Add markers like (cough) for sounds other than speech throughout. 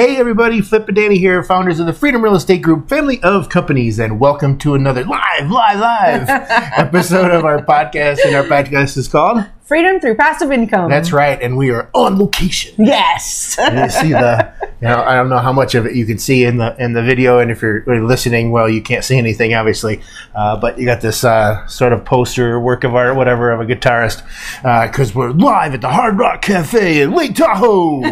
Hey everybody, Flip and Dani here, founders of the Freedom Real Estate Group family of companies, and welcome to another live, live, live (laughs) episode of our podcast. And our podcast is called Freedom through passive income. That's right, and we are on location. yes. You see the, you know, I don't know how much of it you can see in the in the video, and if you're listening, well, you can't see anything, obviously. Uh, but you got this uh, sort of poster, work of art, whatever, of a guitarist, because we're live at the Hard Rock Cafe in Lake Tahoe. (laughs)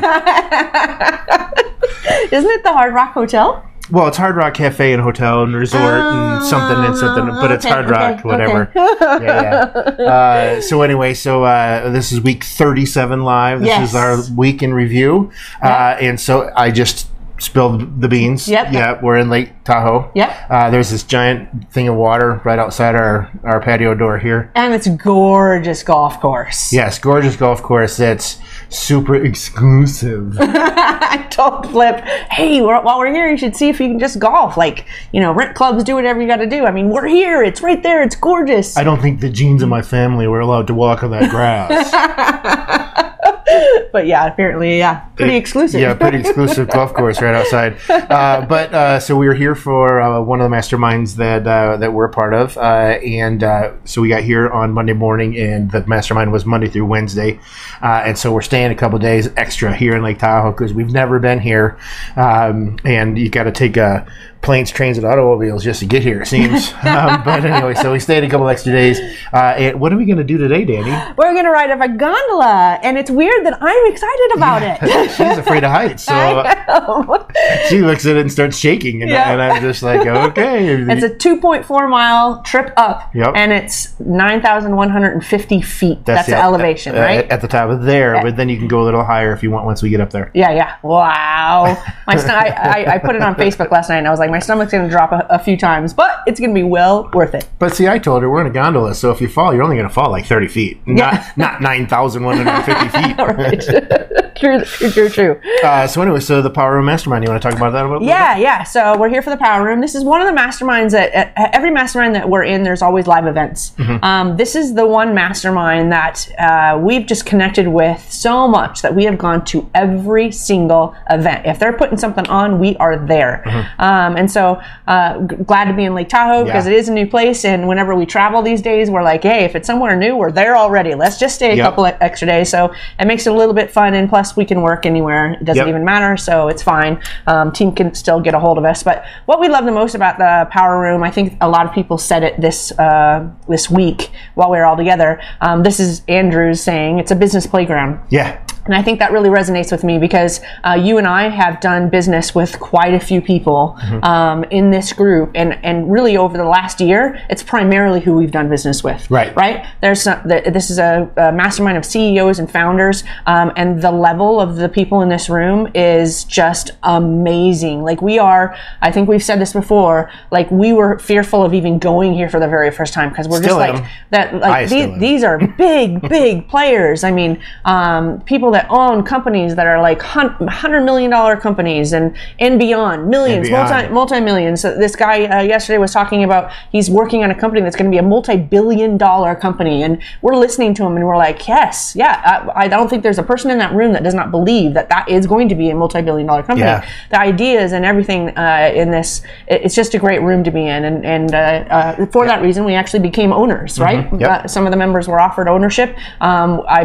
Isn't it the Hard Rock Hotel? Well, it's Hard Rock Cafe and Hotel and Resort and something and something, but it's Oh, Hard Rock, okay, whatever. okay. (laughs) yeah, yeah. Uh, so anyway, so uh, this is week 37 live. This Yes. is our week in review, uh, and so I just spilled the beans. Yep. Yeah, we're in Lake Tahoe. Yep. Uh, there's this giant thing of water right outside our our patio door here. And it's gorgeous golf course. Yes, gorgeous golf course that's super exclusive. (laughs) I told Flip, hey, we're, while we're here, you should see if you can just golf. Like, you know, rent clubs, do whatever you got to do. I mean, we're here. It's right there. It's gorgeous. I don't think the genes of my family were allowed to walk on that (laughs) grass. (laughs) (laughs) but yeah, apparently, yeah, pretty exclusive. Yeah, pretty (laughs) exclusive golf course right outside. Uh, but uh, so we were here for uh, one of the masterminds that uh, that we're a part of, uh, and uh, so we got here on Monday morning, and the mastermind was Monday through Wednesday, uh, and so we're staying a couple days extra here in Lake Tahoe because we've never been here, um, and you got to take a planes, trains, and automobiles just to get here. It seems, (laughs) um, but anyway, so we stayed a couple extra days. Uh, and what are we going to do today, Dani? We're going to ride up a gondola, and it's weird that I'm excited about it. (laughs) She's afraid of heights, so. (laughs) She looks at it and starts shaking, and, Yeah. and I'm just like, okay. It's a 2.4 mile trip up, Yep. and it's 9,150 feet. That's, the, elevation, uh, right? At the top of there, but then you can go a little higher if you want once we get up there. yeah, yeah. Wow. My I, I, I put it on Facebook last night, and I was like, my stomach's going to drop a, a few times, but it's going to be well worth it. But see, I told her we're in a gondola, so if you fall, you're only going to fall like 30 feet, not Yeah. not 9,150 (laughs) feet. (laughs) True, true, true, true. Uh, so anyway, so the Power Room Mastermind, you want to talk about that a little bit? Yeah, yeah. So we're here for the Power Room. This is one of the masterminds that at every mastermind that we're in, there's always live events. Mm-hmm. Um, this is the one mastermind that uh, we've just connected with so much that we have gone to every single event. If they're putting something on, we are there. Um, and so uh, g- glad to be in Lake Tahoe because Mm-hmm. Yeah. it is a new place. And whenever we travel these days, we're like, hey, if it's somewhere new, we're there already. Let's just stay a Yep. couple extra days. So it makes it a little bit fun. And plus, we can work anywhere. It doesn't Yep. even matter. So it's fine. Um, team can still get a hold of us. But what we love the most about the Power Room, I think a lot of people said it this uh, this week while we were all together. Um, this is Andrew's saying it's a business playground. Yeah. And I think that really resonates with me because uh, you and I have done business with quite a few people Mm-hmm. um, in this group, and and really over the last year, it's primarily who we've done business with. Right. Right. There's some, the, this is a, a mastermind of CEOs and founders, um, and the level of the people in this room is just amazing. Like we are, I think we've said this before. Like we were fearful of even going here for the very first time because we're Still just am. like that. Like these, these are (laughs) big, big players. I mean, um, people that own companies that are like hundred million dollar companies and and beyond, millions, beyond. multi multi millions. So this guy uh, yesterday was talking about he's working on a company that's going to be a multi billion dollar company, and we're listening to him and we're like, yes, yeah. I, I don't think there's a person in that room that does not believe that that is going to be a multi billion dollar company. Yeah. The ideas and everything uh, in this, it's just a great room to be in, and and uh, uh, for that reason, we actually became owners, right? Mm-hmm. Yep. Uh, some of the members were offered ownership. Um, I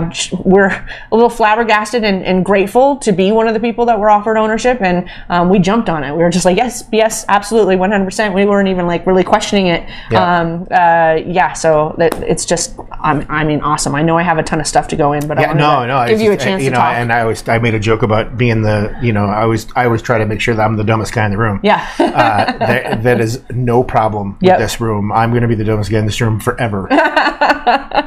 we're a little flabbergasted and, and grateful to be one of the people that were offered ownership, and um, we jumped on it. We were just like, yes, yes, absolutely, one hundred percent. We weren't even like really questioning it. Yeah. Um, uh, yeah, so that, it's just, I'm, I mean, awesome. I know I have a ton of stuff to go in, but I Yeah, wanted no, to no. give you a chance you to know, talk. And I always I made a joke about being the you know I always I always try to make sure that I'm the dumbest guy in the room. yeah. uh, that, that is no problem Yep. with this room. I'm going to be the dumbest guy in this room forever. (laughs)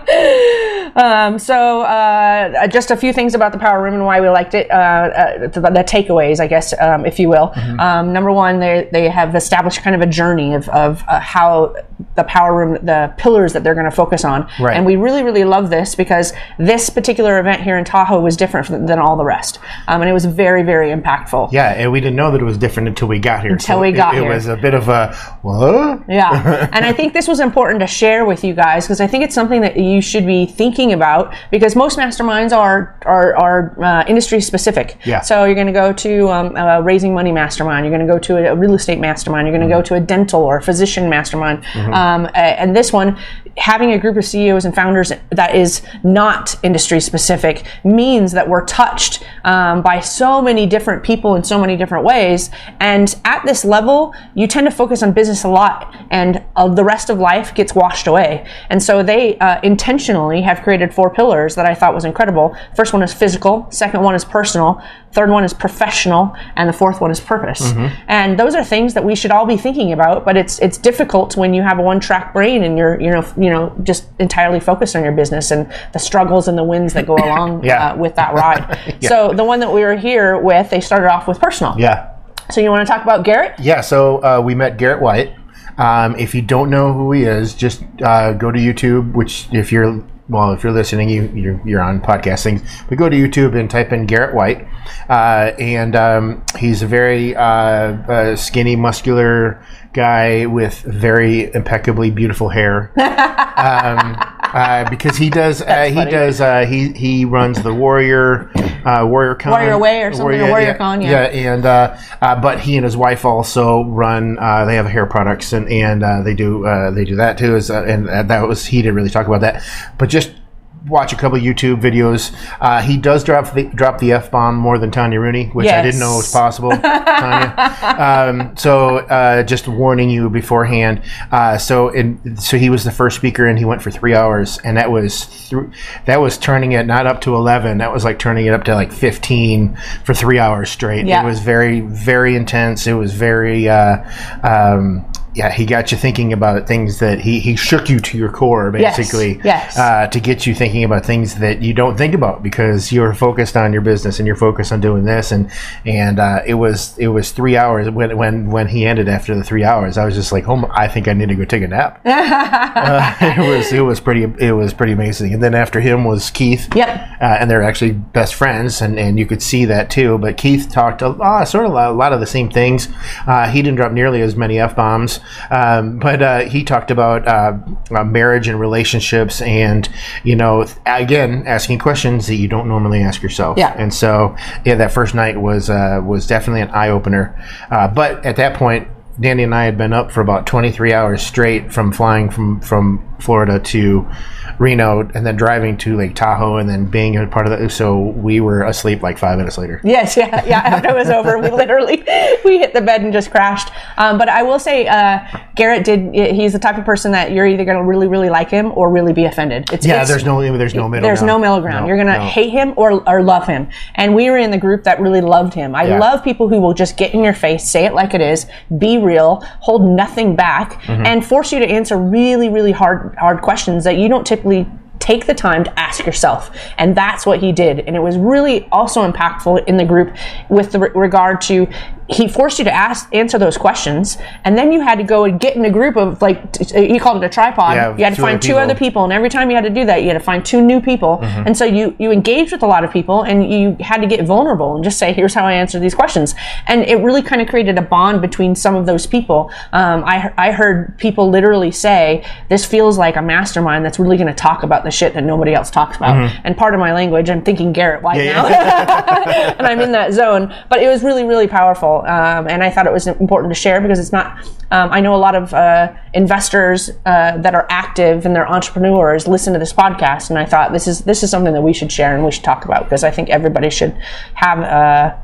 Um, so, uh, just a few things about the Power Room and why we liked it. Uh, uh, the, the takeaways, I guess, um, if you will. Um, number one, they they have established kind of a journey of, of uh, how the power room, the pillars that they're going to focus on. Right. And we really, really love this because this particular event here in Tahoe was different from, than all the rest. Um, and it was very, very impactful. Yeah, and we didn't know that it was different until we got here. Until we got it, here. It was a bit of a what? Yeah. (laughs) and I think this was important to share with you guys because I think it's something that you should be thinking about because most masterminds are are, are uh, industry specific. Yeah. So you're going to go to um, a raising money mastermind. You're going to go to a real estate mastermind. You're going to go to a dental or a physician mastermind. Um, and this one, having a group of CEOs and founders that is not industry specific means that we're touched um, by so many different people in so many different ways. And at this level, you tend to focus on business a lot, and uh, the rest of life gets washed away. And so they uh, intentionally have created four pillars that I thought was incredible. First one is physical, second one is personal, third one is professional, and the fourth one is purpose. And those are things that we should all be thinking about. But it's it's difficult when you have a one track brain and you're you know you know just entirely focused on your business and the struggles and the wins that go (coughs) along Yeah. uh, with that ride. (laughs) So the one that we were here with, they started off with personal. Yeah. So you want to talk about Garrett? Yeah, so uh, we met Garrett White. Um, if you don't know who he is, just uh, go to YouTube. Which, if you're well, if you're listening, you you're, you're on podcasting. But go to YouTube and type in Garrett White, uh, and um, he's a very uh, uh, skinny, muscular guy with very impeccably beautiful hair. (laughs) um, uh, because he does, uh, he funny. does, uh, he he runs the Warrior uh, Warrior Con, Warrior Way or something, or Warrior Con, yeah. and uh, uh, but he and his wife also run. Uh, they have hair products, and and uh, they do uh, they do that too. Is uh, and that was he didn't really talk about that, but just watch a couple YouTube videos. Uh, he does drop the drop the f bomb more than Tanya Rooney, which I didn't know was possible. (laughs) Tanya, um, so uh, just warning you beforehand. Uh, so in, so he was the first speaker, and he went for three hours, and that was through, that was turning it not up to eleven. That was like turning it up to like fifteen for three hours straight. Yeah. It was very very intense. It was very. Uh, um, yeah, he got you thinking about things that he, he shook you to your core, Yes, basically, yes. Uh, to get you thinking about things that you don't think about because you're focused on your business and you're focused on doing this. And and uh, it was it was three hours when when when he ended after the three hours, I was just like, oh, I think I need to go take a nap. (laughs) uh, (laughs) it was it was pretty it was pretty amazing. And then after him was Keith. Yep. Uh, and they're actually best friends, and, and you could see that too. But Keith talked a, uh, sort of a lot of the same things. Uh, he didn't drop nearly as many f bombs, um, but uh, he talked about uh, uh, marriage and relationships, and you know, again, asking questions that you don't normally ask yourself. Yeah. And so, yeah, that first night was uh, was definitely an eye opener. Uh, but at that point. Dani and I had been up for about 23 hours straight from flying from, from Florida to Reno and then driving to Lake Tahoe and then being a part of that. So we were asleep like five minutes later. Yes, yeah, (laughs) yeah. After it was over, we literally (laughs) we hit the bed and just crashed. Um, but I will say, uh, Garrett did. He's the type of person that you're either going to really, really like him or really be offended. It's, Yeah, it's- there's no there's no middle. There's ground. no middle ground. No, You're gonna no. hate him or, or love him. And we were in the group that really loved him. I Yeah. love people who will just get in your face, say it like it is, be real, hold nothing back, Mm-hmm. and force you to answer really, really hard hard questions that you don't typically take the time to ask yourself. And that's what he did. And it was really also impactful in the group with the re- regard to he forced you to ask answer those questions and then you had to go and get in a group of like t- he called it a tripod Yeah, you had to find two people. other people and every time you had to do that you had to find two new people Mm-hmm. and so you you engaged with a lot of people and you had to get vulnerable and just say here's how i answer these questions and it really kind of created a bond between some of those people um, I, I heard people literally say this feels like a mastermind that's really going to talk about the shit that nobody else talks about and part of my language i'm thinking garrett white Mm-hmm. Yeah, now yeah. (laughs) and I'm in that zone. But it was really, really powerful, um, and I thought it was important to share because it's not. Um, I know a lot of uh, investors uh, that are active and they're entrepreneurs listen to this podcast, and I thought this is this is something that we should share and we should talk about because I think everybody should have. Uh,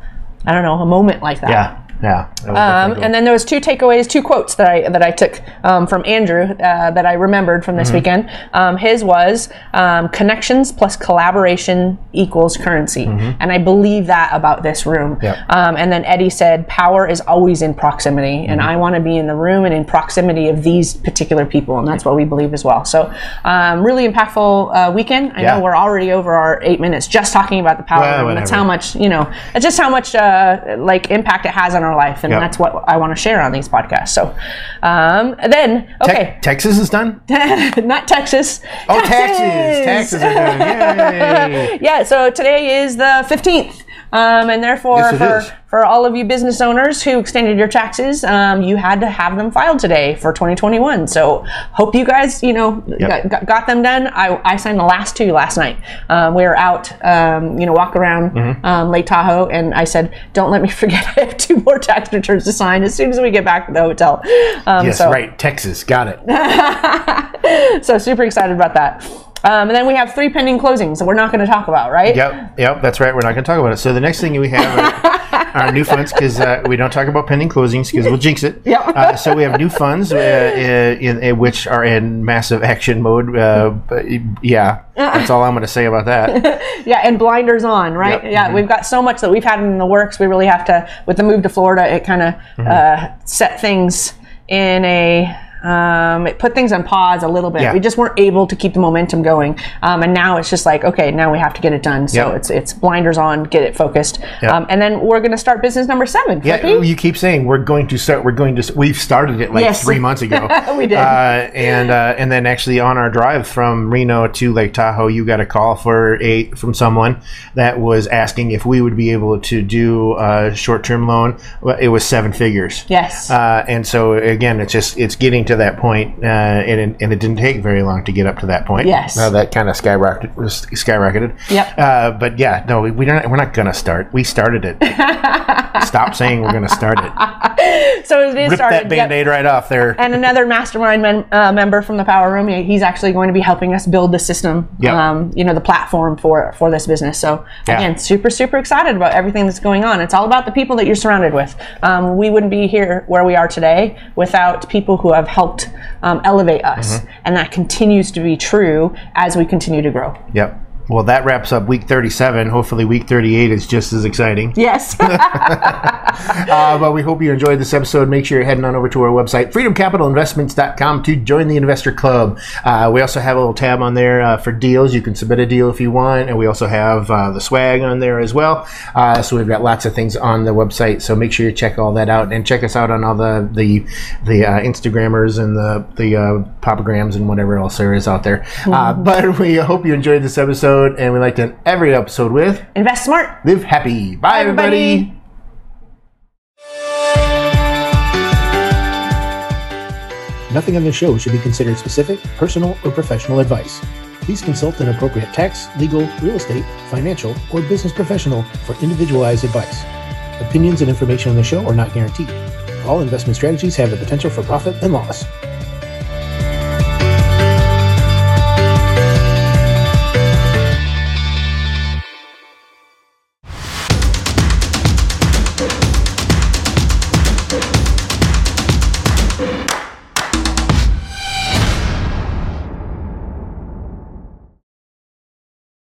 I don't know a moment like that. Yeah, yeah. Um, cool. and then there was two takeaways, two quotes that I that I took um, from Andrew uh, that I remembered from this Mm-hmm. weekend. Um, his was um, connections plus collaboration equals currency, and I believe that about this room. Mm-hmm. Yep. Um, and then Eddie said, "Power is always in proximity, and Mm-hmm. I want to be in the room and in proximity of these particular people, and that's what we believe as well." So, um, really impactful uh, weekend. I Yeah. know we're already over our eight minutes just talking about the power Well, room. That's how much you know. It's just how much uh, like impact it has on our our life, and Yep. that's what I want to share on these podcasts. So, um, then Te- okay, Texas is done. (laughs) not Texas. Oh, taxes! Taxes are done. (laughs) Yeah, so today is the 15th. Um, and therefore, Yes, for, is. for all of you business owners who extended your taxes, um, you had to have them filed today for 2021. So hope you guys, you know, got, got, got them done. I, I signed the last two last night. Um, we were out, um, you know, walk around Mm-hmm. um, Lake Tahoe, and I said, don't let me (laughs) forget I have two more tax returns to sign as soon as we get back to the hotel. Um, Yes, so, right. Texas. Got it. (laughs) So super excited about that. Um, and then we have three pending closings that we're not going to talk about, right? Yep, yep, that's right. We're not going to talk about it. So the next thing we have are, (laughs) are new funds because uh, we don't talk about pending closings because we'll jinx it. Yep. Uh, so we have new funds uh, in, in which are in massive action mode. Uh, but, yeah, that's all I'm going to say about that. (laughs) Yeah, and blinders on, right? Yep. Yeah, we've got so much that we've had in the works. We really have to, with the move to Florida, it kind of uh, set things in a. Um, it put things on pause a little bit. Yeah. We just weren't able to keep the momentum going, um, and now it's just like, okay, now we have to get it done. So Yep. it's it's blinders on, get it focused, Yep. um, and then we're going to start business number seven. Yeah, Flippy. you keep saying we're going to start. We're going to. We've started it like Yes. three months ago. (laughs) We did. uh, and uh, and then actually on our drive from Reno to Lake Tahoe, you got a call for a from someone that was asking if we would be able to do a short term loan. It was seven figures. yes. Uh, and so again, it's just it's getting to that point, uh, and it, and it didn't take very long to get up to that point. Yes. uh, that kind of skyrocketed. skyrocketed. Yep. Uh, but yeah, no, we, we don't. We're not gonna start. We started it. (laughs) Stop saying we're gonna start it. (laughs) so it is Rip started. that Yep. band-aid right off there. and another mastermind men, uh, member from the Power Room. He's actually going to be helping us build the system, Yep. um, you know, the platform for for this business. So Yeah. again, super super excited about everything that's going on. It's all about the people that you're surrounded with. Um, we wouldn't be here where we are today without people who have helped um, elevate us, Mm-hmm. and that continues to be true as we continue to grow. Yep. Well, that wraps up week 37. Hopefully, week 38 is just as exciting. Yes. (laughs) Uh, but we hope you enjoyed this episode. Make sure you're heading on over to our website, freedomcapitalinvestments.com, to join the investor club. Uh, we also have a little tab on there uh, for deals. You can submit a deal if you want. And we also have uh, the swag on there as well. Uh, so we've got lots of things on the website. So make sure you check all that out and check us out on all the the, the uh, Instagrammers and the, the uh, Popograms and whatever else there is out there. Uh, but (laughs) we hope you enjoyed this episode. And we like to end every episode with Invest smart. Live Happy. Bye, everybody. Nothing on this show should be considered specific, personal, or professional advice. Please consult an appropriate tax, legal, real estate, financial, or business professional for individualized advice. Opinions and information on the show are not guaranteed. All investment strategies have the potential for profit and loss.